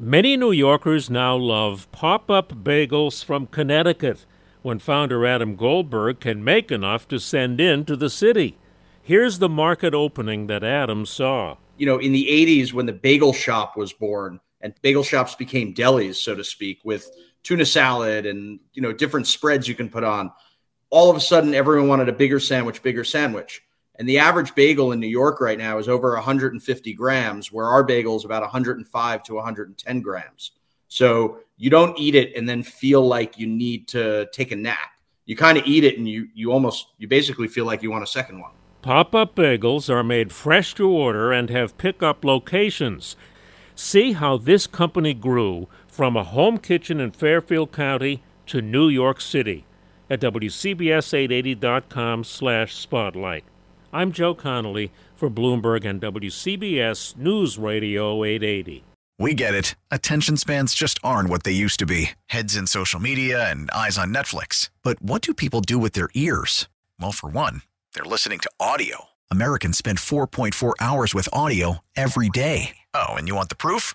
Many New Yorkers now love pop up bagels from Connecticut when founder Adam Goldberg can make enough to send in to the city. Here's the market opening that Adam saw. You know, in the 80s, when the bagel shop was born and bagel shops became delis, so to speak, with tuna salad and, you know, different spreads you can put on, all of a sudden everyone wanted a bigger sandwich, bigger sandwich. And the average bagel in New York right now is over 150 grams, where our bagel is about 105 to 110 grams. So you don't eat it and then feel like you need to take a nap. You kind of eat it and you you almost you basically feel like you want a second one. Pop-up bagels are made fresh to order and have pickup locations. See how this company grew from a home kitchen in Fairfield County to New York City at WCBS880.com slash spotlight. I'm Joe Connolly for Bloomberg and WCBS News Radio 880. We get it. Attention spans just aren't what they used to be heads in social media and eyes on Netflix. But what do people do with their ears? Well, for one, they're listening to audio. Americans spend 4.4 hours with audio every day. Oh, and you want the proof?